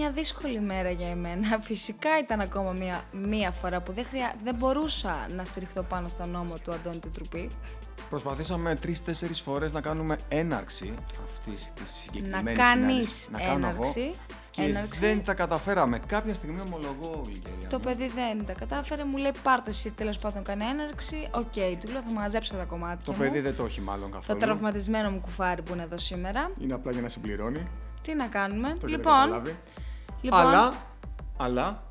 μια δύσκολη μέρα για εμένα. Φυσικά ήταν ακόμα μια, μια φορά που δεν, χρειά... δεν μπορούσα να στηριχθώ πάνω στον ώμο του Αντώνη του Τρουπή. Προσπαθήσαμε τρει-τέσσερι φορές να κάνουμε έναρξη αυτής της συγκεκριμένης Να κάνεις συνάντησης. Να κάνω εγώ. έναρξη. Και έναρξη. δεν τα καταφέραμε. Κάποια στιγμή ομολογώ, Γλυκερία. Το μου. παιδί δεν τα κατάφερε, μου λέει πάρ' εσύ τέλος πάντων κάνει έναρξη. Οκ, του λέω θα μαζέψω τα κομμάτια Το μου. παιδί δεν το έχει μάλλον Το καθόλου. τραυματισμένο μου κουφάρι που είναι εδώ σήμερα. Είναι απλά για να συμπληρώνει. Τι να κάνουμε; Το έχετε λοιπόν, καταλάβει. Λοιπόν Αλλά, αλλά,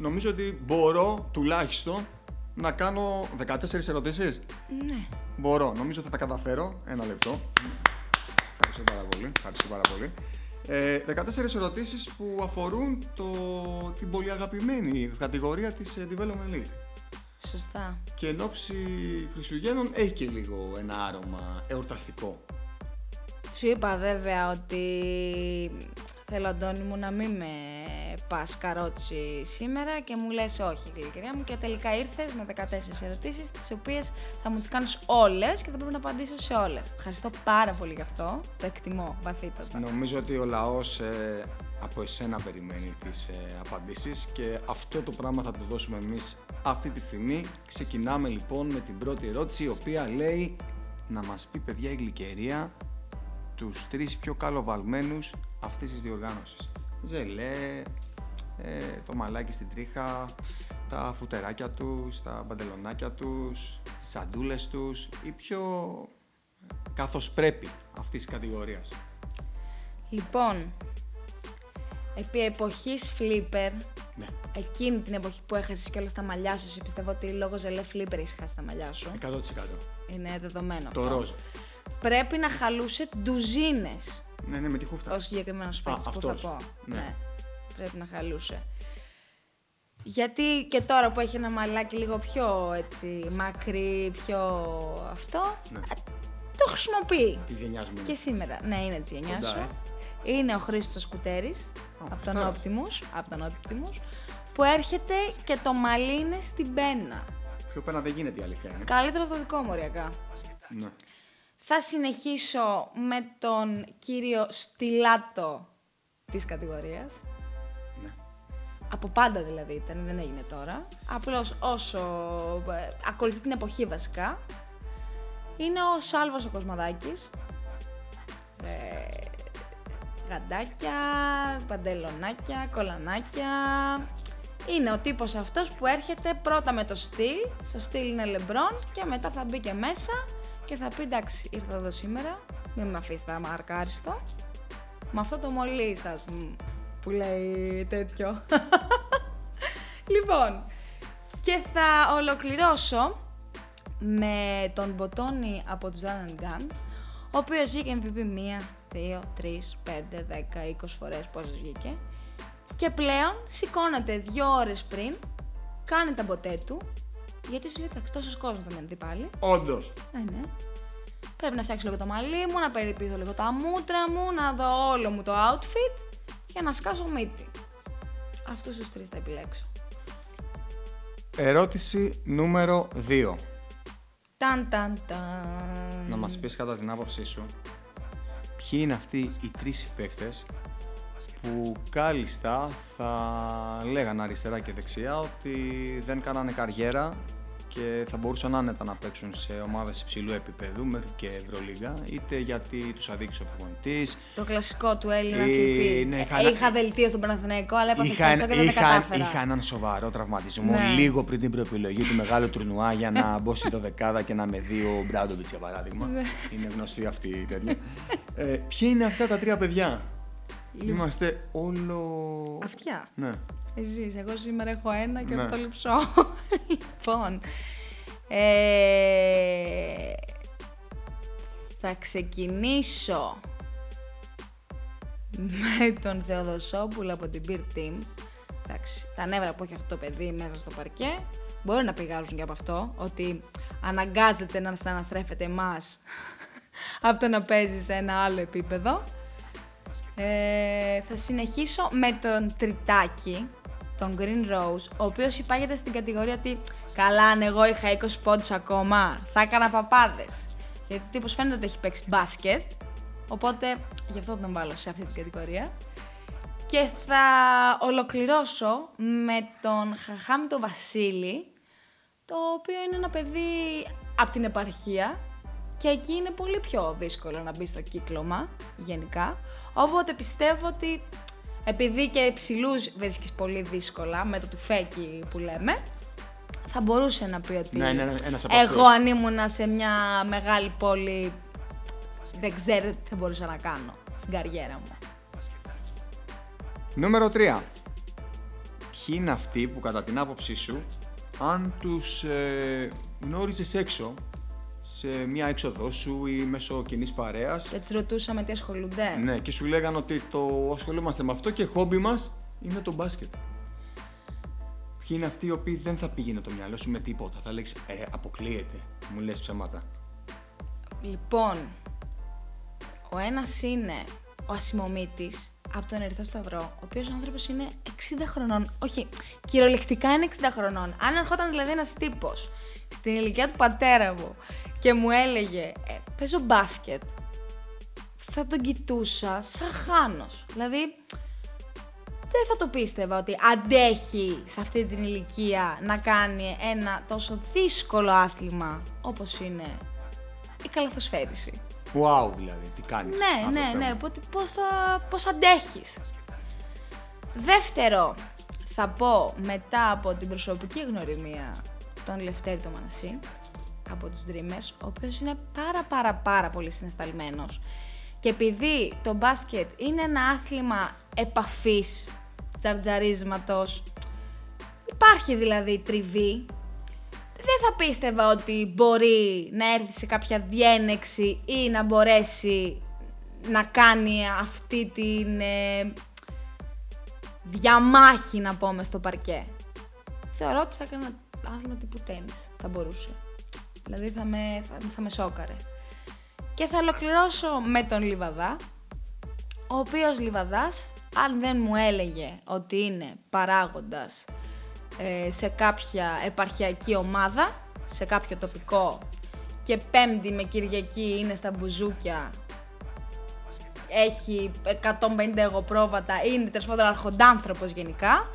νομίζω ότι μπορώ τουλάχιστον να κάνω 14 ερωτήσεις. ναι. Μπορώ, νομίζω θα τα καταφέρω. Ένα λεπτό. Ευχαριστώ πάρα πολύ. Ευχαριστώ πάρα πολύ. Ε, 14 ερωτήσεις που αφορούν το, την πολύ αγαπημένη κατηγορία της ε, Development League. Σωστά. Και εν ώψη Χριστουγέννων έχει και λίγο ένα άρωμα εορταστικό. Σου είπα βέβαια ότι θέλω Αντώνη μου να μην με πας καρότσι σήμερα και μου λες όχι γλυκεριά μου και τελικά ήρθες με 14 ερωτήσεις τις οποίες θα μου τις κάνεις όλες και θα πρέπει να απαντήσω σε όλες. Ευχαριστώ πάρα πολύ γι' αυτό, το εκτιμώ βαθύτατα. Νομίζω ότι ο λαός ε, από εσένα περιμένει τις ε, απαντήσεις και αυτό το πράγμα θα το δώσουμε εμείς αυτή τη στιγμή. Ξεκινάμε λοιπόν με την πρώτη ερώτηση η οποία λέει να μας πει παιδιά η Γλυκερία τους τρεις πιο καλοβαλμένους αυτής της διοργάνωσης. Ζελέ, ε, το μαλάκι στην τρίχα, τα φουτεράκια τους, τα μπαντελονάκια τους, τις σαντούλες τους, οι πιο ε, καθώς πρέπει αυτής της κατηγορίας. Λοιπόν, επί εποχής Flipper, Ναι. εκείνη την εποχή που έχασες και όλα τα μαλλιά σου, εσύ πιστεύω ότι λόγω ζελέ Flipper έχεις χάσει τα μαλλιά σου. 100%. Είναι δεδομένο Το αυτό. ροζ. Πρέπει να χαλούσε ντουζίνες Ναι, ναι, με τη χούφτα. ο συγκεκριμένος παίκτης που θα αυτός. πω. Ναι. Πρέπει να χαλούσε. Γιατί και τώρα που έχει ένα μαλάκι λίγο πιο έτσι μακρύ, πιο αυτό, Ναι. α, το χρησιμοποιεί. Τη γενιάς μου. Και σήμερα. Ναι, είναι της γενιάς Κοντά, σου. ε. Είναι ο Χρήστος Κουτέρης, από τον Χριστός. Optimus, από τον Optimus, που έρχεται και το μαλλί είναι στην πένα. Πιο πένα δεν γίνεται η αλήθεια. Είναι. Καλύτερο από το δικό μου, ωριακά. Ναι. Θα συνεχίσω με τον κύριο Στυλάτο της κατηγορίας. ναι. Από πάντα δηλαδή ήταν, δεν έγινε τώρα. Απλώς όσο ε, ακολουθεί την εποχή βασικά. Είναι ο Σάλβος ο Κοσμαδάκης. Ε, γαντάκια, παντελονάκια, κολανάκια. Είναι ο τύπος αυτός που έρχεται πρώτα με το στυλ, στο στυλ είναι λεμπρόν και μετά θα μπει και μέσα και θα πει εντάξει ήρθα εδώ σήμερα, μην με αφήσετε αμαρκάριστο. Με αυτό το μολύ σας μ, που λέει τέτοιο. λοιπόν, και θα ολοκληρώσω με τον Μποτόνι από τους Run and Gun, ο οποίος βγήκε MVP 1, 2, 3, 5, 10, 20 φορές πόσες βγήκε. Και πλέον σηκώνεται δύο ώρες πριν, κάνει τα μποτέ του, γιατί σου λέει εντάξει τόσος κόσμος θα με δει πάλι. Όντως. Ναι, ναι. Πρέπει να φτιάξω λίγο το μαλλί μου, να περιποιηθώ λίγο τα μούτρα μου, να δω όλο μου το outfit για να σκάσω μύτη. Αυτούς τους τρεις θα επιλέξω. Ερώτηση νούμερο 2. Ταν ταν ταν. Να μας πεις κατά την άποψή σου ποιοι είναι αυτοί οι τρεις παίκτες που κάλλιστα θα λέγανε αριστερά και δεξιά ότι δεν κάνανε καριέρα και θα μπορούσαν άνετα να παίξουν σε ομάδες υψηλού επίπεδου μέχρι και Ευρωλίγα είτε γιατί τους αδίκησε ο προπονητής Το κλασικό του Έλληνα Ε, κλειπή. ναι, Ε, είχα ένα- είχα δελτίο στον Παναθηναϊκό, αλλά έπαθα Είχα, χεστό και δεν τα είχα, κατάφερα. είχα έναν σοβαρό τραυματισμό Ναι. λίγο πριν την προεπιλογή του μεγάλου τουρνουά για να μπω στη δωδεκάδα και να με δει ο Μπράντοβιτς για παράδειγμα. Ναι. είναι γνωστή αυτή η τέτοια. ε, ποια είναι αυτά τα τρία παιδιά; Είμαστε όλο. Αυτιά. Ναι. Εσύ, εγώ σήμερα έχω ένα και Ναι. αυτό λειψώ. λοιπόν, ε, θα ξεκινήσω με τον Θεοδοσόπουλο από την Beer Team. Εντάξει, τα νεύρα που έχει αυτό το παιδί μέσα στο παρκέ μπορεί να πηγάζουν και από αυτό, ότι αναγκάζεται να αναστρέφεται εμάς από το να παίζει σε ένα άλλο επίπεδο. Ε, θα συνεχίσω με τον Τριτάκη, τον Green Rose, ο οποίος υπάγεται στην κατηγορία ότι καλά αν εγώ είχα 20 πόντους ακόμα, θα έκανα παπάδες. Γιατί ο τύπος φαίνεται ότι έχει παίξει μπάσκετ, οπότε γι' αυτό τον βάλω σε αυτή την κατηγορία. Και θα ολοκληρώσω με τον Χαχάμι τον Βασίλη, το οποίο είναι ένα παιδί από την επαρχία και εκεί είναι πολύ πιο δύσκολο να μπει στο κύκλωμα γενικά. Οπότε πιστεύω ότι επειδή και υψηλούς βρίσκεις πολύ δύσκολα με το τουφέκι που λέμε, θα μπορούσε να πει ότι Ναι, είναι ένας από εγώ αυτούς. αν ήμουνα σε μια μεγάλη πόλη δεν ξέρω τι θα μπορούσα να κάνω στην καριέρα μου. Νούμερο 3. Ποιοι είναι αυτοί που κατά την άποψή σου, αν τους ε, γνώριζες έξω, σε μια έξοδό σου ή μέσω κοινής παρέας, Και τους ρωτούσαμε τι ασχολούνται. ναι, και σου λέγανε ότι το ασχολούμαστε με αυτό και χόμπι μας είναι το μπάσκετ. Ποιοι είναι αυτοί οι οποίοι δεν θα πήγαινε το μυαλό σου με τίποτα; Θα λέξει, ε, αποκλείεται. Μου λες ψέματα. Λοιπόν, ο ένας είναι ο Ασημομήτης από τον Ερυθρό Σταυρό, ο οποίος άνθρωπος είναι 60 χρονών. Όχι, κυριολεκτικά είναι 60 χρονών. Αν ερχόταν δηλαδή ένας τύπος στην ηλικία του πατέρα μου και μου έλεγε ε, παίζω μπάσκετ, θα τον κοιτούσα σαν χάνος. Δηλαδή, δεν θα το πίστευα ότι αντέχει σε αυτή την ηλικία να κάνει ένα τόσο δύσκολο άθλημα όπως είναι η καλαθοσφαίριση. Wow, δηλαδή, τι κάνεις. Ναι, άνθρωπε ναι, μου. ναι, οπότε πώς, θα, πώς αντέχεις. Δεύτερο, θα πω μετά από την προσωπική γνωριμία τον Λευτέρη το Μανασί, από τους Dreamers, ο οποίος είναι πάρα πάρα πάρα πολύ συναισθαλμένος. Και επειδή το μπάσκετ είναι ένα άθλημα επαφής, τζαρτζαρίσματος, υπάρχει δηλαδή τριβή, δεν θα πίστευα ότι μπορεί να έρθει σε κάποια διένεξη ή να μπορέσει να κάνει αυτή την ε, διαμάχη, να πούμε, στο παρκέ. Θεωρώ ότι θα έκανα άθλημα τύπου τέννις. Θα μπορούσε. Δηλαδή θα με, θα, θα με σόκαρε. Και θα ολοκληρώσω με τον Λιβαδά, ο οποίος Λιβαδάς, αν δεν μου έλεγε ότι είναι παράγοντας ε, σε κάποια επαρχιακή ομάδα, σε κάποιο τοπικό και πέμπτη με Κυριακή είναι στα μπουζούκια, έχει 150 εγωπρόβατα, είναι τέλος πάντων αρχοντάνθρωπος γενικά,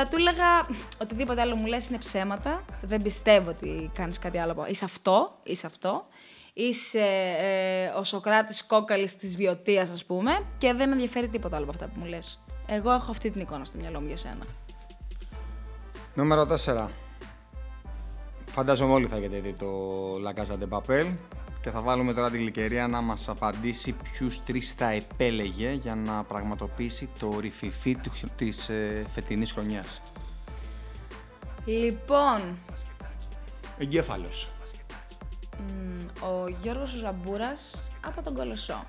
θα του έλεγα οτιδήποτε άλλο μου λες είναι ψέματα, δεν πιστεύω ότι κάνεις κάτι άλλο. από- Είσαι αυτό, είσαι αυτό. Είσαι ε, ο Σοκράτης κόκαλης της βιωτείας ας πούμε και δεν με ενδιαφέρει τίποτα άλλο από αυτά που μου λες. Εγώ έχω αυτή την εικόνα στο μυαλό μου για σένα. Νούμερο 4. Φαντάζομαι όλοι θα έχετε δει το La Casa de Papel και θα βάλουμε τώρα την Λικερία να μας απαντήσει ποιους τρεις θα επέλεγε για να πραγματοποιήσει το ρηφιφί του- της ε, φετινής χρονιάς. Λοιπόν, Εγκέφαλος. μ, ο Γιώργος ο Ζαμπούρας από τον Κολοσσό.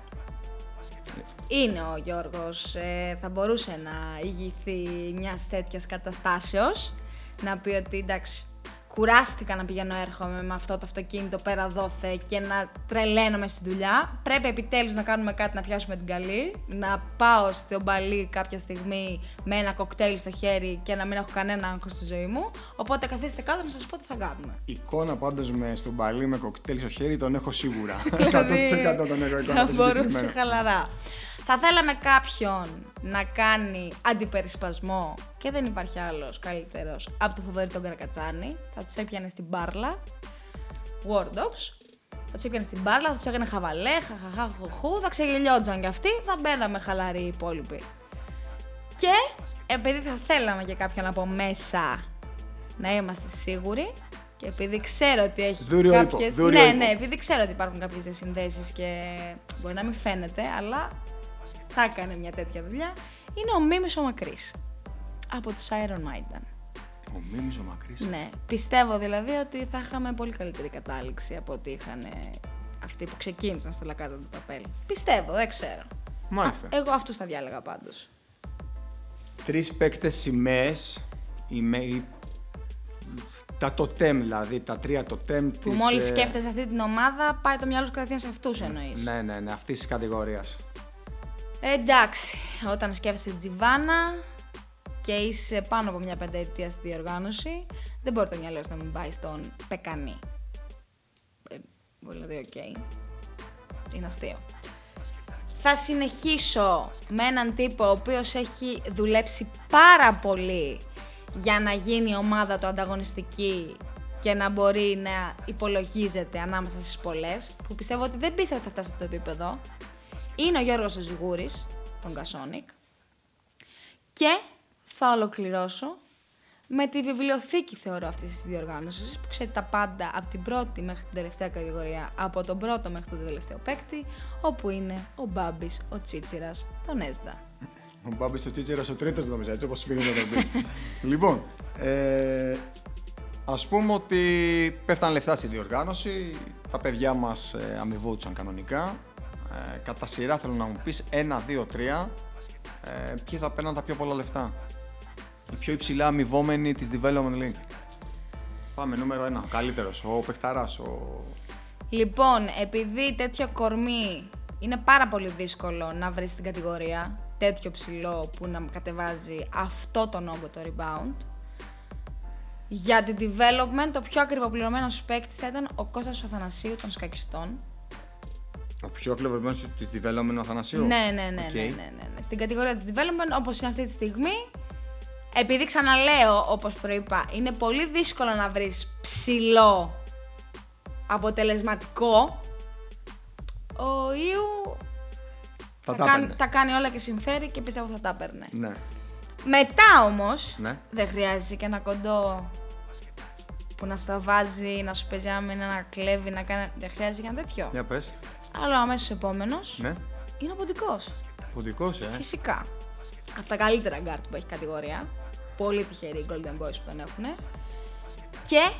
Είναι ο Γιώργος, ε, θα μπορούσε να ηγηθεί μιας τέτοιας καταστάσεως, να πει ότι εντάξει, κουράστηκα να πηγαίνω έρχομαι με αυτό το αυτοκίνητο πέρα δόθε και να τρελαίνομαι στη δουλειά. Πρέπει επιτέλους να κάνουμε κάτι να πιάσουμε την καλή, να πάω στο μπαλί κάποια στιγμή με ένα κοκτέιλ στο χέρι και να μην έχω κανένα άγχος στη ζωή μου. Οπότε καθίστε κάτω να σας πω τι θα κάνουμε. Εικόνα πάντως με στον παλί με κοκτέιλ στο χέρι τον έχω σίγουρα. 100% Δηλαδή, τον έχω εικόνα Θα το μπορούσε συγκεκριμένο. χαλαρά. Θα θέλαμε κάποιον να κάνει αντιπερισπασμό και δεν υπάρχει άλλος καλύτερος από τον Θοδωρή τον Καρακατσάνη. Θα τους έπιανε στην μπάρλα. War Dogs. Θα τους έπιανε στην μπάρλα, θα τους έκανε χαβαλέ, χαχαχά, χουχού, θα ξεγελιότζαν κι αυτοί, θα μπαίναμε χαλαροί οι υπόλοιποι. Και επειδή θα θέλαμε και κάποιον από μέσα να είμαστε σίγουροι και επειδή ξέρω ότι έχει Δούριο ύπο, κάποιες... δούριο ναι, ύπο. ναι, επειδή ξέρω ότι υπάρχουν κάποιες διασυνδέσεις και μπορεί να μην φαίνεται, αλλά θα έκανε μια τέτοια δουλειά, είναι ο Μίμης ο Μακρύς. Από τους Iron Maiden. Ο Μίμης ο Μακρύς; Ναι, πιστεύω δηλαδή ότι θα είχαμε πολύ καλύτερη κατάληξη από ότι είχαν αυτοί που ξεκίνησαν στο Λακάτα του Παπέλ. Πιστεύω, δεν ξέρω. Μάλιστα. Α, εγώ αυτούς θα διάλεγα πάντως. Τρεις παίκτες σημαίες, οι με- οι- τα τοτέμ δηλαδή, τα τρία τοτέμ Που της... μόλις ε, σκέφτεσαι αυτή την ομάδα, πάει το μυαλό σου κατευθείαν σε αυτούς εννοείς. Ναι, ναι, ναι, αυτής της κατηγορίας. Εντάξει, όταν σκέφτεσαι την Τζιβάνα και είσαι πάνω από μια πενταετία στη διοργάνωση, δεν μπορεί το μυαλό σου να μην πάει στον Πεκανή. Ε, δηλαδή, οκ. Είναι αστείο. Θα συνεχίσω με έναν τύπο ο οποίος έχει δουλέψει πάρα πολύ για να γίνει η ομάδα του ανταγωνιστική και να μπορεί να υπολογίζεται ανάμεσα στις πολλές, που πιστεύω ότι δεν πίστευα ότι θα φτάσει σε αυτό το επίπεδο. Είναι ο Γιώργος Ζιγούρης, τον Κασόνικ. Και θα ολοκληρώσω με τη βιβλιοθήκη, θεωρώ, αυτής της διοργάνωσης, που ξέρει τα πάντα από την πρώτη μέχρι την τελευταία κατηγορία, από τον πρώτο μέχρι τον τελευταίο παίκτη, όπου είναι ο Μπάμπης, ο Τσίτσιρας, τον Έσδα. Ο Μπάμπης, ο Τσίτσιρας, ο τρίτος νομίζω, έτσι όπως πήγε να το πεις. λοιπόν, ε, ας πούμε ότι πέφτανε λεφτά στη διοργάνωση, τα παιδιά μας ε, αμοιβόντουσαν κανονικά. Ε, κατά σειρά θέλω να μου πεις 1, 2, 3. Ε, ποιοι θα παίρναν τα πιο πολλά λεφτά η πιο υψηλά αμοιβόμενη της Development League. Πάμε νούμερο ένα, ο καλύτερος, ο παιχταράς, ο... Λοιπόν, επειδή τέτοιο κορμί είναι πάρα πολύ δύσκολο να βρεις στην κατηγορία, τέτοιο ψηλό που να κατεβάζει αυτό τον όγκο το rebound, για την development, το πιο ακριβοπληρωμένο παίκτη θα ήταν ο Κώστας Αθανασίου των Σκακιστών. Ο πιο ακριβοπληρωμένο της development ο Αθανασίου; Ναι, ναι, ναι, ναι, ναι, ναι, ναι. Στην κατηγορία της development, όπως είναι αυτή τη στιγμή, επειδή ξαναλέω, όπως προείπα, είναι πολύ δύσκολο να βρεις ψηλό αποτελεσματικό, ο Ιου θα τα, τα, κάνει, παίρνε. τα κάνει όλα και συμφέρει και πιστεύω θα τα παίρνε. Ναι. Μετά όμως, Ναι. δεν χρειάζεται και ένα κοντό που να στα βάζει, να σου παίζει άμυνα, να κλέβει, να κάνει... Δεν χρειάζεται και ένα τέτοιο. Για πες. Αλλά ο αμέσως επόμενος Ναι. είναι ο ποντικός. Ποντικός, ε. Φυσικά. Από τα καλύτερα γκαρντ που έχει κατηγορία. Πολύ τυχεροί οι Golden Boys που τον έχουν. Και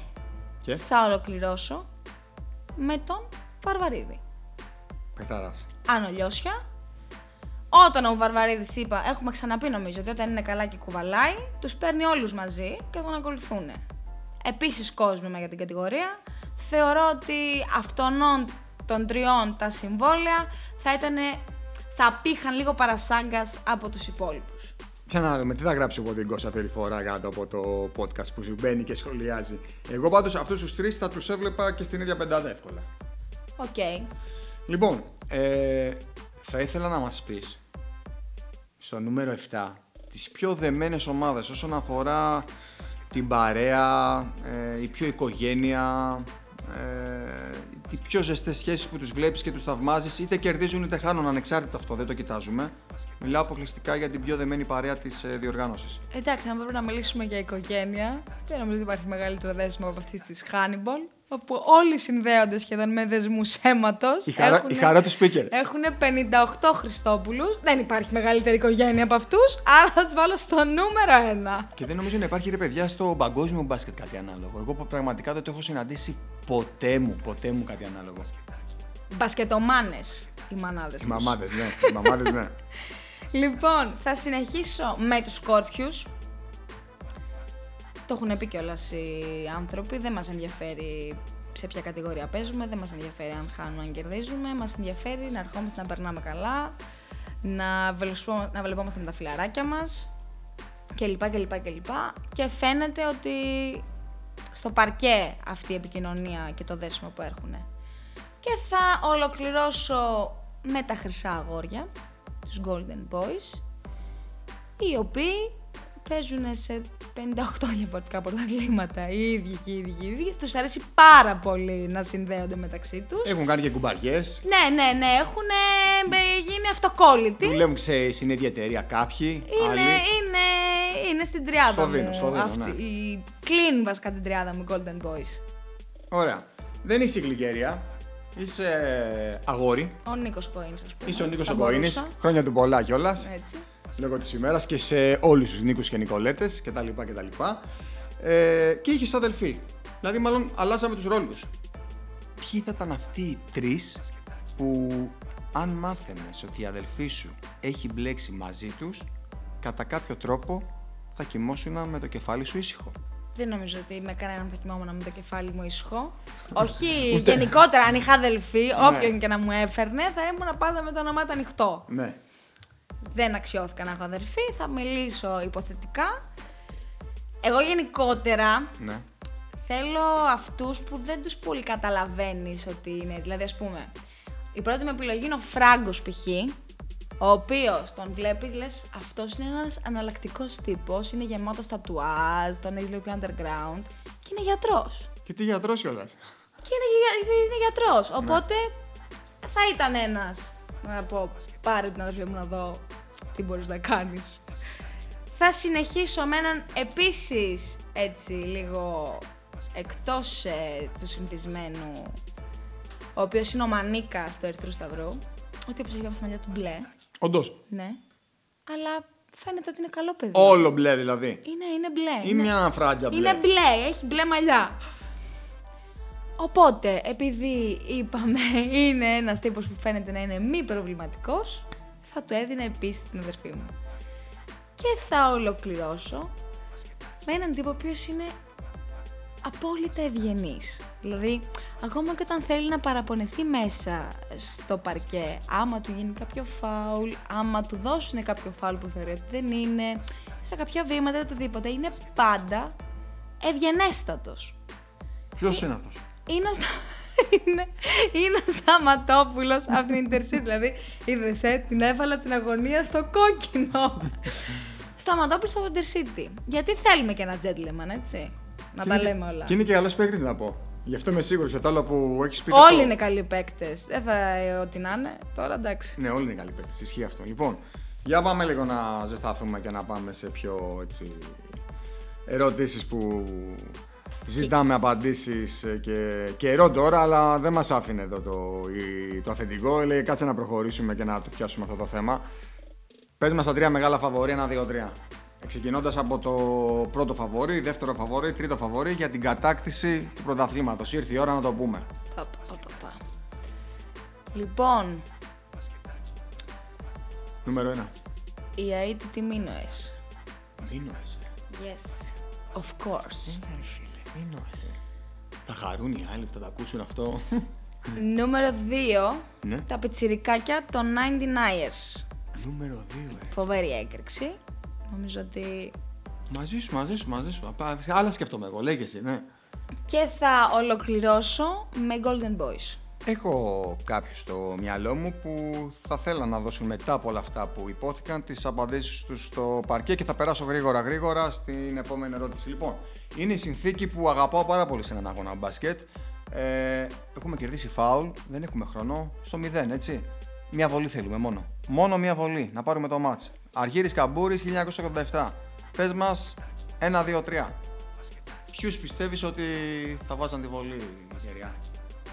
Και; θα ολοκληρώσω με τον Βαρβαρίδη. παιχταράς. Άνω Λιώσια. Όταν ο Βαρβαρίδης είπα, έχουμε ξαναπεί νομίζω ότι όταν είναι καλά και κουβαλάει, τους παίρνει όλους μαζί και τον ακολουθούν. Επίσης κόσμημα για την κατηγορία. Θεωρώ ότι αυτών των τριών τα συμβόλαια θα ήταν, θα απείχαν λίγο παρασάγκας από τους υπόλοιπους. Για να δούμε τι θα γράψει ο Ποντικός αυτή τη φορά κάτω από το podcast που σου μπαίνει και σχολιάζει. Εγώ πάντως αυτούς τους τρεις θα τους έβλεπα και στην ίδια πεντάδα εύκολα. Οκ. Λοιπόν, ε, θα ήθελα να μας πεις στο νούμερο 7 τις πιο δεμένες ομάδες όσον αφορά την παρέα, ε, η πιο οικογένεια, ε, οι πιο ζεστές σχέσεις που τους βλέπεις και τους θαυμάζεις είτε κερδίζουν είτε χάνουν ανεξάρτητα αυτό, δεν το κοιτάζουμε. Μιλάω αποκλειστικά για την πιο δεμένη παρέα της ε, διοργάνωσης. Εντάξει, αν πρέπει να μιλήσουμε για οικογένεια, δεν νομίζω ότι υπάρχει μεγαλύτερο δέσιμο από αυτής της Hannibal, όπου όλοι συνδέονται σχεδόν με δεσμούς αίματος. Η χαρά, η χαρά τους speaker. Έχουν 58 Χριστόπουλους. Δεν υπάρχει μεγαλύτερη οικογένεια από αυτούς, άρα θα τους βάλω στο νούμερο 1. Και δεν νομίζω να υπάρχει ρε παιδιά στο παγκόσμιο μπάσκετ κάτι ανάλογο. Εγώ πραγματικά δεν το έχω συναντήσει ποτέ μου, ποτέ μου κάτι ανάλογο. Μπασκετομάνες οι μανάδες. Οι μαμάδες, ναι. Οι μαμάδες, ναι. Λοιπόν, θα συνεχίσω με τους Σκόρπιους. Το έχουν πει κιόλας οι άνθρωποι. Δεν μας ενδιαφέρει σε ποια κατηγορία παίζουμε, δεν μας ενδιαφέρει αν χάνουμε, αν κερδίζουμε. Μας ενδιαφέρει να ερχόμαστε να περνάμε καλά, να, βελοσπο- να βλεπόμαστε με τα φιλαράκια μας κλπ. κλπ, κλπ. Και φαίνεται ότι στο παρκέ αυτή η επικοινωνία και το δέσιμο που έχουν. Και θα ολοκληρώσω με τα χρυσά αγόρια, τους Golden Boys, οι οποίοι παίζουν σε 58 διαφορετικά πρωταθλήματα, οι ίδιοι και οι ίδιοι και οι ίδιοι. Τους αρέσει πάρα πολύ να συνδέονται μεταξύ τους. Έχουν κάνει και κουμπαριές. Ναι, ναι, ναι, έχουν γίνει αυτοκόλλητοι. Δουλεύουν σε συνέδεια εταιρεία κάποιοι. Είναι, άλλοι. είναι, είναι στην τριάδα Στο μου. δίνω, στο δίνω, αυτή. ναι. Η κλείνει βασικά την τριάδα μου Golden Boys. Ωραία. Δεν είσαι γλυκέρια. Είσαι αγόρι. Ο Νίκος Κοίνς, ας πούμε. Είσαι ο Νίκος Θα ο Κοίνης. μπορούσα. Χρόνια του πολλά κιόλας. Έτσι. Λόγω της ημέρας και σε όλους τους Νίκους και Νικολέτες κτλ. κτλ. Ε, και είχε αδελφή. Δηλαδή, μάλλον αλλάζαμε τους ρόλους. Ποιοι θα ήταν αυτοί οι τρεις που, αν μάθαινες ότι η αδελφή σου έχει μπλέξει μαζί τους, κατά κάποιο τρόπο θα κοιμόσουν με το κεφάλι σου ήσυχο; Δεν νομίζω ότι με κανέναν θα κοιμόμουν με το κεφάλι μου ήσυχο. Όχι, γενικότερα, αν είχα αδελφή, όποιον και να μου έφερνε, θα ήμουν πάντα με το όνομά του ανοιχτό. Ναι. Δεν αξιώθηκα να έχω αδερφή, θα μιλήσω υποθετικά. Εγώ γενικότερα Ναι. θέλω αυτούς που δεν τους πολύ καταλαβαίνεις ότι είναι. Δηλαδή, ας πούμε, η πρώτη μου επιλογή είναι ο Φράγκος π.χ. Ο οποίος τον βλέπεις, λες, αυτός είναι ένας αναλλακτικός τύπος. Είναι γεμάτος τατουάζ, τον έχεις λίγο πιο underground και είναι γιατρός. Και τι γιατρός κιόλας; Και είναι, για- είναι γιατρός. Οπότε θα ήταν ένας να πω: Πάρε την αδερφή μου να δω τι μπορείς να κάνεις. Θα συνεχίσω με έναν επίσης έτσι λίγο εκτός ε, του συνηθισμένου ο οποίος είναι ο Μανίκας του Ερυθρού Σταυρού ότι όπως έχει γράψει τα μαλλιά του μπλε, Όντως. ναι αλλά φαίνεται ότι είναι καλό παιδί. Όλο μπλε δηλαδή. Είναι, είναι μπλε. Ή μια φράτζα μπλε. Είναι μπλε, έχει μπλε μαλλιά. Οπότε, επειδή είπαμε είναι ένας τύπος που φαίνεται να είναι μη προβληματικός, θα του έδινε επίσης την αδερφή μου. Και θα ολοκληρώσω με έναν τύπο ο οποίος είναι απόλυτα ευγενής. Δηλαδή, ακόμα και όταν θέλει να παραπονεθεί μέσα στο παρκέ, άμα του γίνει κάποιο φάουλ, άμα του δώσουν κάποιο φάουλ που θεωρεί ότι δεν είναι, στα κάποια βήματα ή οτιδήποτε, είναι πάντα ευγενέστατος. Ποιος είναι αυτός; Είναι ο, Στα... είναι, είναι ο Σταματόπουλος από την Intercity. Δηλαδή, είδες, ε, την έβαλα την αγωνία στο κόκκινο. Σταματόπουλος από την Intercity. Γιατί θέλουμε και ένα gentleman, έτσι. Να τα λέμε όλα. Και είναι και καλός παίκτης να πω. Γι' αυτό είμαι σίγουρος. Για το άλλο που έχεις πει. Όλοι αυτό- είναι καλοί παίκτες. Δεν θα ε, ό,τι να είναι. Τώρα εντάξει. Ναι, όλοι είναι καλοί παίκτες. Ισχύει αυτό. Λοιπόν, για πάμε λίγο να ζεσταθούμε και να πάμε σε πιο έτσι, ερωτήσεις που ζητάμε απαντήσεις ε, και καιρό τώρα, αλλά δεν μας άφηνε εδώ το, η- το αφεντικό. Λέει κάτσε να προχωρήσουμε και να το πιάσουμε αυτό το θέμα. Πες μας τα τρία μεγάλα φαβορή, ένα, δύο, τρία. Ξεκινώντας από το πρώτο φαβορή, δεύτερο φαβορή, τρίτο φαβορή για την κατάκτηση του πρωταθλήματος. Ήρθε η ώρα να το πούμε. Πα, πα, πα, πα, πα. Λοιπόν, Νούμερο ένα. η Aid Τιμίνοες. Δίνος. Yes, of course. Θα χαρούν οι άλλοι που θα τα ακούσουν αυτό. Νούμερο 2, ναι. τα πιτσιρικάκια των 99ers. Νούμερο 2, ε. Φοβερή έκρηξη. Νομίζω ότι. Μαζί σου, μαζί σου, μαζί σου. Απλά άλλα σκέφτομαι εγώ, λέγε εσύ, ναι. Και θα ολοκληρώσω με Golden Boys. Έχω κάποιου στο μυαλό μου που θα θέλαν να δώσουν μετά από όλα αυτά που υπόθηκαν τις απαντήσεις τους στο παρκέ και θα περάσω γρήγορα γρήγορα στην επόμενη ερώτηση. Λοιπόν, είναι η συνθήκη που αγαπάω πάρα πολύ σε έναν αγώνα μπάσκετ. Ε, έχουμε κερδίσει φάουλ, δεν έχουμε χρόνο, στο 0, έτσι. Μια βολή θέλουμε μόνο. Μόνο μια βολή, να πάρουμε το μάτς. Αργύρης Καμπούρης 1987. Πες μας 1, 2, 3. Ποιους πιστεύεις ότι θα βάζαν τη βολή, Γεριά.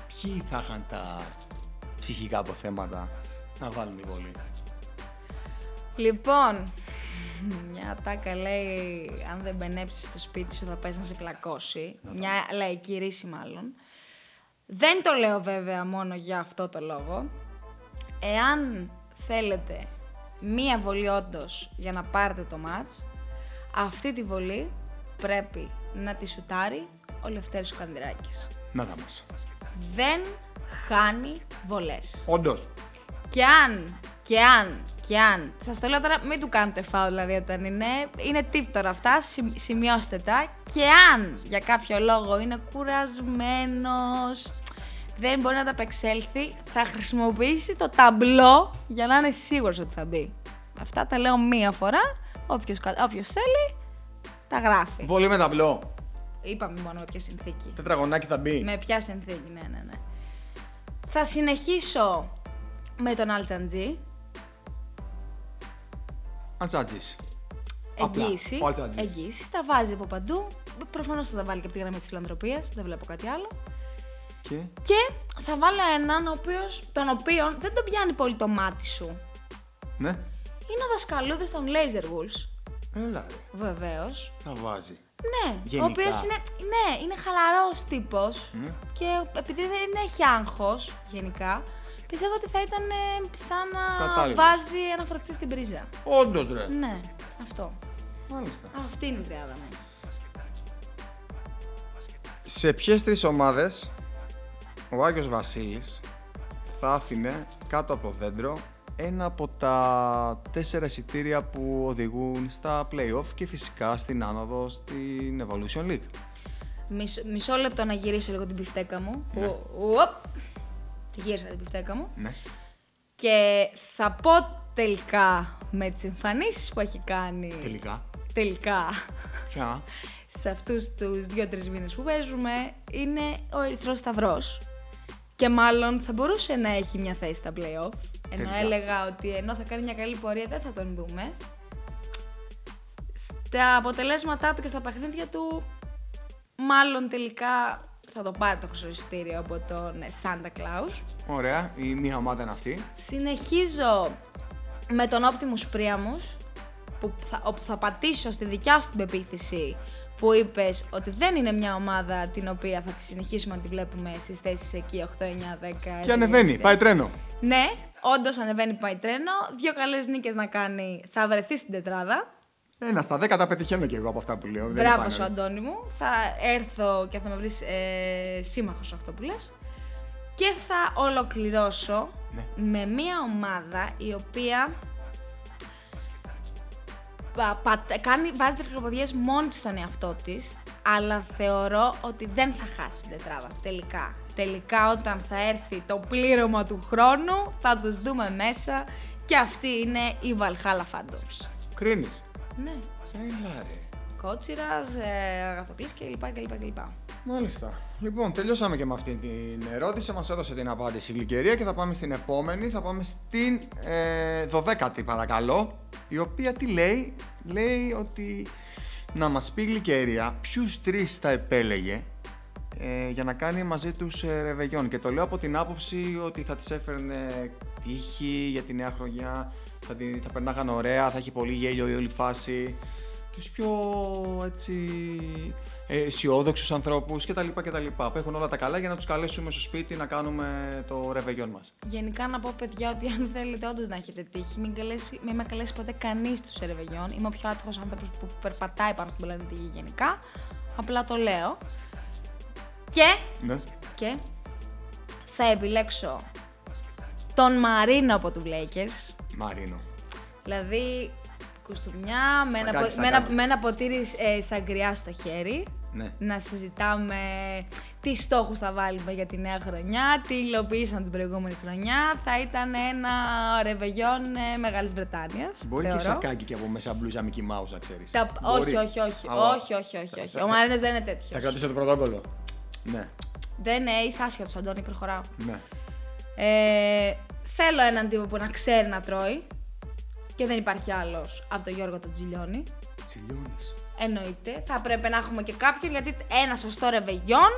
Ποιοι θα είχαν τα ψυχικά αποθέματα να βάλουν τη βολή; Λοιπόν, μια τάκα λέει αν δεν μπενέψει στο σπίτι σου θα πες να σε πλακώσει. Μια λαϊκή ρίση μάλλον. Δεν το λέω βέβαια μόνο για αυτό το λόγο. Εάν θέλετε μία βολή όντως για να πάρετε το μάτς, αυτή τη βολή πρέπει να τη σουτάρει ο Λευτέρης ο Κανδυράκης. Να τα μας. Δεν χάνει βολές. Όντως. Και αν, και αν, και αν. Σας το λέω τώρα, μην του κάνετε φάουλ δηλαδή όταν είναι. Είναι tip τώρα αυτά, συμ- σημειώστε τα. Και αν για κάποιο λόγο είναι κουρασμένος, δεν μπορεί να τα απεξέλθει, θα χρησιμοποιήσει το ταμπλό για να είναι σίγουρος ότι θα μπει. Αυτά τα λέω μία φορά. Όποιος θέλει, τα γράφει. Βολή με ταμπλό. Είπαμε μόνο με ποια συνθήκη. Τετραγωνάκι θα μπει. Με ποια συνθήκη, ναι, ναι, ναι. Θα συνεχίσω με τον Αλτζαντζή. Αντζάτζης. Απλά. Εγγύηση. Ο Αλτζάτζης. Εγγύηση. Τα βάζει από παντού. Προφανώς θα τα βάλει και από τη γραμμή της φιλανθρωπίας. Δεν βλέπω κάτι άλλο. Και... Και θα βάλω έναν ο οποίος, τον οποίο δεν τον πιάνει πολύ το μάτι σου. Ναι. Είναι ο δασκαλούδης των Laser Wolves. Έλα ρε. Βεβαίως. Θα βάζει. Ναι, Γενικά. ο οποίος είναι, ναι, είναι χαλαρός τύπος. Ναι. Και επειδή δεν έχει άγχος γενικά, πιστεύω ότι θα ήταν ε, σαν να Κατάλληλος. βάζει ένα φρατσί στην πρίζα. Όντως ρε. Ναι, αυτό. Μάλιστα. Αυτή είναι η τριάδα μου. Σε ποιες τρεις ομάδες ο Άγιος Βασίλης θα άφηνε κάτω από δέντρο ένα από τα τέσσερα εισιτήρια που οδηγούν στα play-off και φυσικά στην άνοδο στην Evolution League; Μισό, μισό λεπτό να γυρίσω λίγο την πιφτέκα μου. Ναι. Ου- ουοπ. Τη γύρισα την πιφτέκα μου. Ναι. Και θα πω τελικά με τις εμφανίσεις που έχει κάνει Τελικά. τελικά Ποια; σε αυτούς τους δύο-τρεις μήνες που παίζουμε είναι ο Ερυθρός Σταυρός και μάλλον θα μπορούσε να έχει μια θέση στα play-off ενώ Τελικά. έλεγα ότι ενώ θα κάνει μια καλή πορεία δεν θα τον δούμε στα αποτελέσματά του και στα παιχνίδια του μάλλον τελικά θα το πάρει το χρυσοειστήριο από τον ε, Santa Claus Ωραία. Η μία ομάδα είναι αυτή. Συνεχίζω με τον Optimus Priamus που θα, όπου θα πατήσω στη δικιά σου την πεποίθηση που είπες ότι δεν είναι μια ομάδα την οποία θα τη συνεχίσουμε να τη βλέπουμε στις θέσεις εκεί 8, 9, 10. Και ανεβαίνει. Πάει τρένο. Ναι, όντως ανεβαίνει πάει τρένο. Δύο καλές νίκες να κάνει θα βρεθεί στην τετράδα. Ένα στα δέκα τα πετυχαίνω κι εγώ από αυτά που λέω. Δεν Μπράβο πάνε. σου Αντώνη μου. Θα έρθω και θα με βρεις ε, σύμμαχος σε αυτό που λες. Και θα ολοκληρώσω Ναι. με μια ομάδα η οποία πα- πα- κάνει, βάζει τρικλοποδιές μόνη της στον εαυτό της, αλλά θεωρώ ότι δεν θα χάσει την τετράδα, τελικά. Τελικά όταν θα έρθει το πλήρωμα του χρόνου, θα τους δούμε μέσα και αυτή είναι η Valhalla Phantoms. Κρίνεις. Ναι. Έλα ρε. Κότσιρας, ε, αγαθοκλής κλπ. κλπ, κλπ. Μάλιστα. Λοιπόν, τελειώσαμε και με αυτή την ερώτηση. Μας έδωσε την απάντηση η Γλυκερία και θα πάμε στην επόμενη. Θα πάμε στην ε, 12η, παρακαλώ. Η οποία τι λέει, λέει ότι να μας πει η Γλυκερία ποιους τρεις θα επέλεγε ε, για να κάνει μαζί τους ε, ρεβεγιόν. Και το λέω από την άποψη ότι θα τις έφερνε τύχη για τη νέα χρονιά, θα, την, θα περνάγαν ωραία, θα έχει πολύ γέλιο η όλη φάση. Τους πιο έτσι ε, αισιόδοξους ανθρώπους κτλ. κτλ. Που έχουν όλα τα καλά για να τους καλέσουμε στο σπίτι να κάνουμε το ρεβεγιόν μας. Γενικά να πω παιδιά ότι αν θέλετε όντως να έχετε τύχη, μην, καλέσει, μην με καλέσει ποτέ κανείς τους Ερεβεγιών. Είμαι ο πιο άτυχος άνθρωπος που περπατάει πάνω στην πλανήτη γη γενικά. Απλά το λέω. Και, Ναι. και θα επιλέξω τον Μαρίνο από του Lakers. Μαρίνο. Δηλαδή κουστούμιά με ένα, Σακάκι, πο- με ένα, σακάκι. με ένα ποτήρι ε, σαγκριά στο χέρι. Ναι. Να συζητάμε τι στόχους θα βάλουμε για τη νέα χρονιά, τι υλοποιήσαμε την προηγούμενη χρονιά. Θα ήταν ένα ρεβεγιόν ε, Μεγάλης Βρετάνιας, Μπορεί και θεωρώ. σακάκι και από μέσα μπλούζα Mickey Mouse, να ξέρεις. Τα... Μπορεί. Όχι, όχι, όχι, Αλλά όχι, όχι, όχι, θα- όχι. θα- Ο θα- Μαρίνος δεν είναι Θα τέτοιος. κρατήσω το πρωτόκολλο. Ναι, Δεν είναι, είσαι άσχετος, Αντώνη, προχωράω. ναι. Ε, θέλω έναν τύπο που να ξέρει να τρώει και δεν υπάρχει άλλος από τον Γιώργο τον Τζιλιώνη. Τσιλιώνεις. Εννοείται. Θα πρέπει να έχουμε και κάποιον γιατί ένα σωστό ρεβεγιόν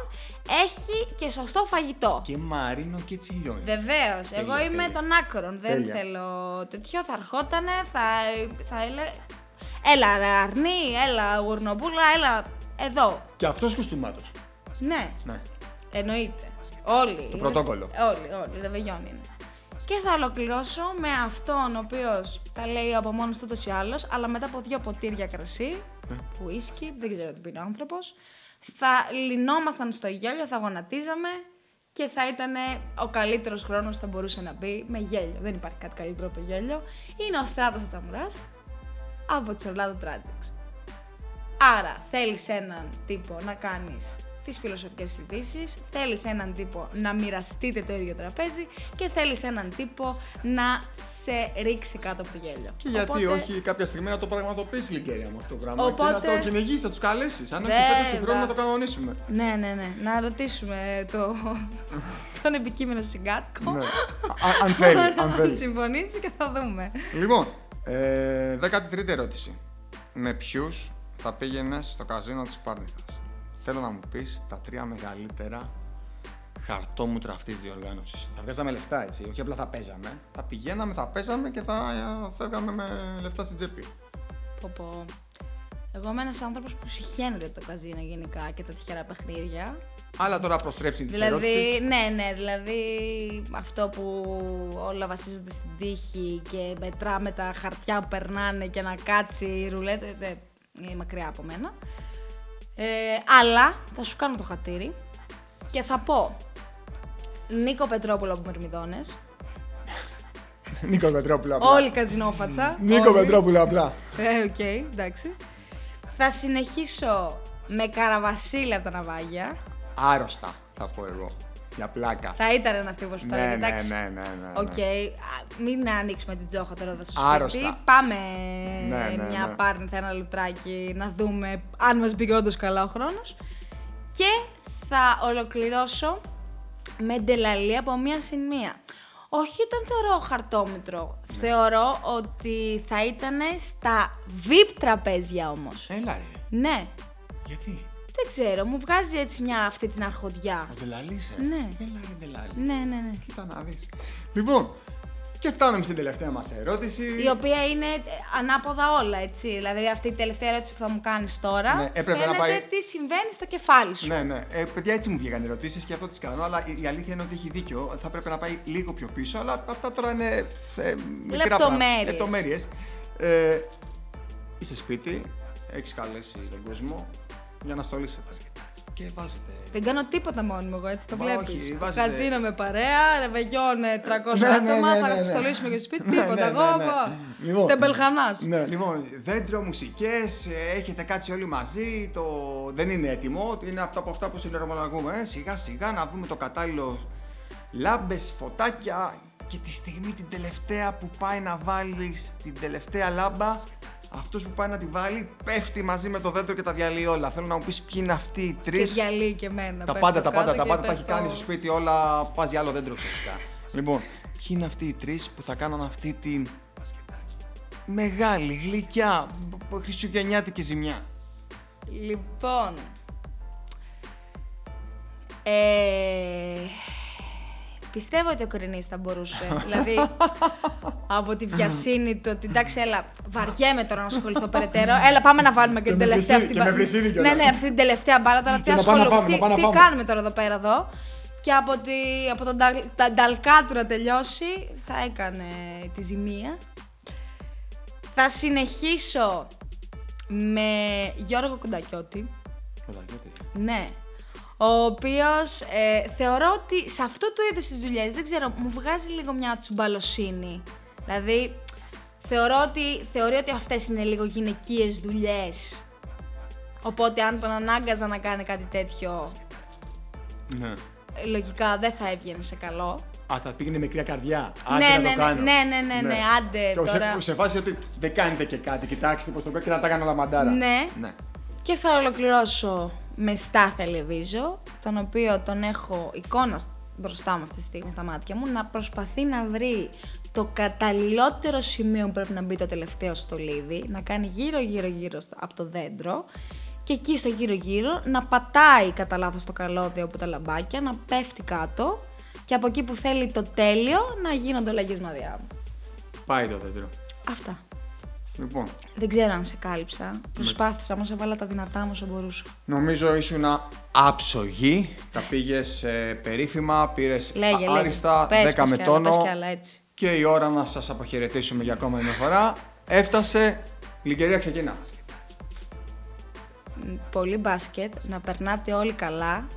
έχει και σωστό φαγητό. Και Μαρίνο και Τσιλιώνει. Βεβαίως. Εγώ Τέλεια, είμαι τέλεια. των άκρων. Δεν Τέλεια. θέλω τέτοιο. Θα ερχότανε, θα, θα έλεγε. Έλα, ρε αρνί, έλα, γουρνοπούλα, έλα. Εδώ. Και αυτός κουστούμάτος. Ναι, Ναι. εννοείται. Όλοι. Το πρωτόκολλο. Όλοι, όλοι. Ρεβεγιόν είναι. Και θα ολοκληρώσω με αυτόν ο οποίος τα λέει από μόνος του ούτως ή άλλως, αλλά μετά από δύο ποτήρια κρασί, Ναι. ουίσκι, δεν ξέρω τι πίνει ο άνθρωπος, θα λυνόμασταν στο γέλιο, θα γονατίζαμε και θα ήταν ο καλύτερος χρόνος που θα μπορούσε να μπει με γέλιο. Δεν υπάρχει κάτι καλύτερο από το γέλιο. Είναι ο Στράτος ο Τσαμουράς από του Orlando Tragics. Άρα θέλεις έναν τύπο να κάνεις τις φιλοσοφικές συζητήσεις, θέλεις έναν τύπο να μοιραστείτε το ίδιο τραπέζι και θέλεις έναν τύπο να σε ρίξει κάτω από το γέλιο. Και γιατί Οπότε, όχι κάποια στιγμή να το πραγματοποιήσει Λικέρια με αυτό το πράγμα. Οπότε- Και να το κυνηγήσει, να τους καλέσεις. Αν όχι Βέβαια. φέτο του χρόνου να το κανονίσουμε. Ναι, ναι, ναι. Να ρωτήσουμε το... τον επικείμενο συγκάτοικο. ναι. Α- αν θέλει, αν να θέλει. συμφωνήσει και θα δούμε. Λοιπόν, ε, 13η ερώτηση. Με ποιους θα πήγαινες στο καζίνο της Πάρνηθα. Θέλω να μου πεις τα τρία μεγαλύτερα χαρτόμουτρα αυτή τη διοργάνωσης. Θα βγάζαμε λεφτά έτσι, όχι απλά θα παίζαμε. Θα πηγαίναμε, θα παίζαμε και θα ε, φεύγαμε με λεφτά στην τσέπη. Πω, πω. Εγώ είμαι ένας άνθρωπος που συχαίνεται το καζίνο γενικά και τα τυχερά παιχνίδια. Αλλά τώρα προστρέψει τη ερώτηση. Δηλαδή, ναι, ναι, δηλαδή αυτό που όλα βασίζονται στην τύχη και μετράμε τα χαρτιά που περνάνε και να κάτσει η ρουλέτα, δεν είναι μακριά από μένα. Ε, αλλά θα σου κάνω το χατήρι και θα πω Νίκο Πετρόπουλο από Μερμιδόνες, Νίκο Πετρόπουλο απλά. όλη καζινόφατσα. Νίκο όλοι. Πετρόπουλο απλά. Ε, οκ, εντάξει. Θα συνεχίσω με Καραβασίλη από τα ναυάγια. Άρρωστα, θα πω εγώ. Για πλάκα. Θα ήταν ένα τύπο που θα Ναι, έλεγε, ναι, εντάξει. ναι, ναι, ναι, Οκ, ναι. α, μην ανοίξουμε την τσόχα τώρα εδώ στο Άρρωστα. σπίτι. Πάμε Ναι, ναι, μια ναι. πάρνηθα, ένα λουτράκι, να δούμε αν μας μπήκε όντως καλά ο χρόνος. Και θα ολοκληρώσω με ντελαλή από μία συν μία. Όχι όταν θεωρώ χαρτόμετρο. Ναι. Θεωρώ ότι θα ήταν στα VIP τραπέζια όμως. Έλα ρε. Ναι, Γιατί; Δεν ξέρω, μου βγάζει έτσι μια αυτή την αρχοντιά. Ο Ντελαλής, ε. Ναι. Έλα ρε Ντελαλή. Ναι, ναι, ναι. Κοίτα να δεις. Λοιπόν, και φτάνουμε στην τελευταία μας ερώτηση. Η οποία είναι ε, ανάποδα όλα, έτσι. Δηλαδή αυτή η τελευταία ερώτηση που θα μου κάνεις τώρα, Ναι, έπρεπε να φαίνεται πάει- τι συμβαίνει στο κεφάλι σου. Ναι, ναι. Ε, παιδιά, έτσι μου βγήκαν οι ερωτήσεις και αυτό τις κάνω. Αλλά η, η αλήθεια είναι ότι έχει δίκιο. Θα πρέπει να πάει λίγο πιο πίσω. Αλλά αυτά τώρα είναι. Ε, Λεπτομέρειες. Λεπτομέρειες. Ε, είσαι σπίτι, έχεις καλέσει τον κόσμο για να στολίσετε. Και βάζετε. Δεν κάνω τίποτα μόνη μου εγώ, έτσι το Μα βλέπεις. όχι, βάζετε- Καζίνο με παρέα, ρεβεγιόν ε, 300 Ναι, ναι, άτομα, ναι, θα ναι, ναι. αποστολίσουμε και στο σπίτι, Ναι, τίποτα. ναι, Εγώ, ναι, ναι. εγώ. Λοιπόν. Τεμπελχανάς. Ναι, λοιπόν, δέντρο, μουσικές, έχετε κάτσει όλοι μαζί. Το... Δεν είναι έτοιμο. Είναι αυτά από αυτά που συνεργολογούμε. Ε. Σιγά σιγά να δούμε το κατάλληλο λάμπες, φωτάκια και τη στιγμή την τελευταία που πάει να βάλεις την τελευταία λάμπα. Αυτός που πάει να τη βάλει πέφτει μαζί με το δέντρο και τα διαλύει όλα. Θέλω να μου πεις ποιοι είναι αυτοί οι Και τρεις. διαλύει και εμένα. Τα πέφτω πάντα, τα κάτω πάντα, τα και πάντα τα έχει πέφτω. κάνει στο σπίτι όλα. Πα για άλλο δέντρο ουσιαστικά. Λοιπόν, ποιοι είναι αυτοί οι τρεις που θα κάναν αυτή την μεγάλη, γλυκιά, μπ- μπ- χριστουγεννιάτικη ζημιά; Λοιπόν. Ε, πιστεύω ότι ο Κρινής θα μπορούσε. δηλαδή, από τη βιασύνη του ότι εντάξει, έλα, βαριέμαι τώρα να ασχοληθώ περαιτέρω. Έλα, πάμε να βάλουμε και, Και την με τελευταία βρυσίδι- αυτή και με μπα- βρυσίδι κιόλας. Ναι, ναι, αυτή την τελευταία μπάλα τώρα τι Και να πάμε να ασχολούμαι. φάμε, να Τι, πάμε να τι φάμε. κάνουμε τώρα εδώ πέρα εδώ. Και από, τη, από τον ταλ- τα νταλκά του να τελειώσει, θα έκανε τη ζημία. Θα συνεχίσω με Γιώργο Κουντακιώτη. Ναι. Ο οποίος θεωρώ ότι σε αυτό το είδος τις δουλειές, δεν ξέρω, μου βγάζει λίγο μια τσουμπαλοσύνη. Δηλαδή, θεωρώ ότι, θεωρεί ότι αυτές είναι λίγο γυναικείες δουλειές. Οπότε, αν τον ανάγκαζα να κάνει κάτι τέτοιο, Ναι. ε, λογικά δεν θα έβγαινε σε καλό. Α, θα πήγαινε με κρύα καρδιά. Άντε Ναι, να ναι, το ναι, κάνω. ναι, ναι, ναι, ναι, άντε Και σε- τώρα. Σε, φάση ότι δεν κάνετε και κάτι, κοιτάξτε πώς το κάνω και να τα κάνω όλα μαντάρα. Ναι. ναι. Και θα ολοκληρώσω με Στάθη Λεβίζο, τον οποίο τον έχω εικόνα μπροστά μου αυτή τη στιγμή στα μάτια μου, να προσπαθεί να βρει το καταλληλότερο σημείο που πρέπει να μπει το τελευταίο στολίδι, να κάνει γύρω γύρω γύρω στο- από το δέντρο και εκεί στο γύρω γύρω να πατάει κατά λάθος το καλώδιο από τα λαμπάκια, να πέφτει κάτω και από εκεί που θέλει το τέλειο να γίνονται όλα γυσμαδιά μου. Πάει το δέντρο. Αυτά. Λοιπόν, Δεν ξέρω αν σε κάλυψα. Προσπάθησα, όμως έβαλα τα δυνατά μου όσο μπορούσα. νομίζω ήσουν άψογη. Τα πήγες περίφημα, πήρες Λέγε, λέγε. άριστα, Πες, 10 πες με κι άλλα, πες τόνο. κι άλλα, έτσι. Και η ώρα να σας αποχαιρετήσουμε για ακόμα μια φορά. Έφτασε. Λυκερία ξεκινά. Μ, Πολύ μπάσκετ, να περνάτε όλοι καλά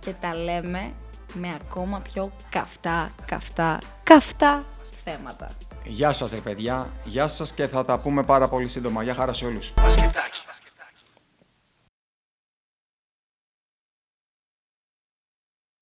και τα λέμε με ακόμα πιο καυτά, καυτά, καυτά θέματα. Γεια σας ρε παιδιά, γεια σας και θα τα πούμε πάρα πολύ σύντομα. Γεια χαρά σε όλους. Μπασκετάκι.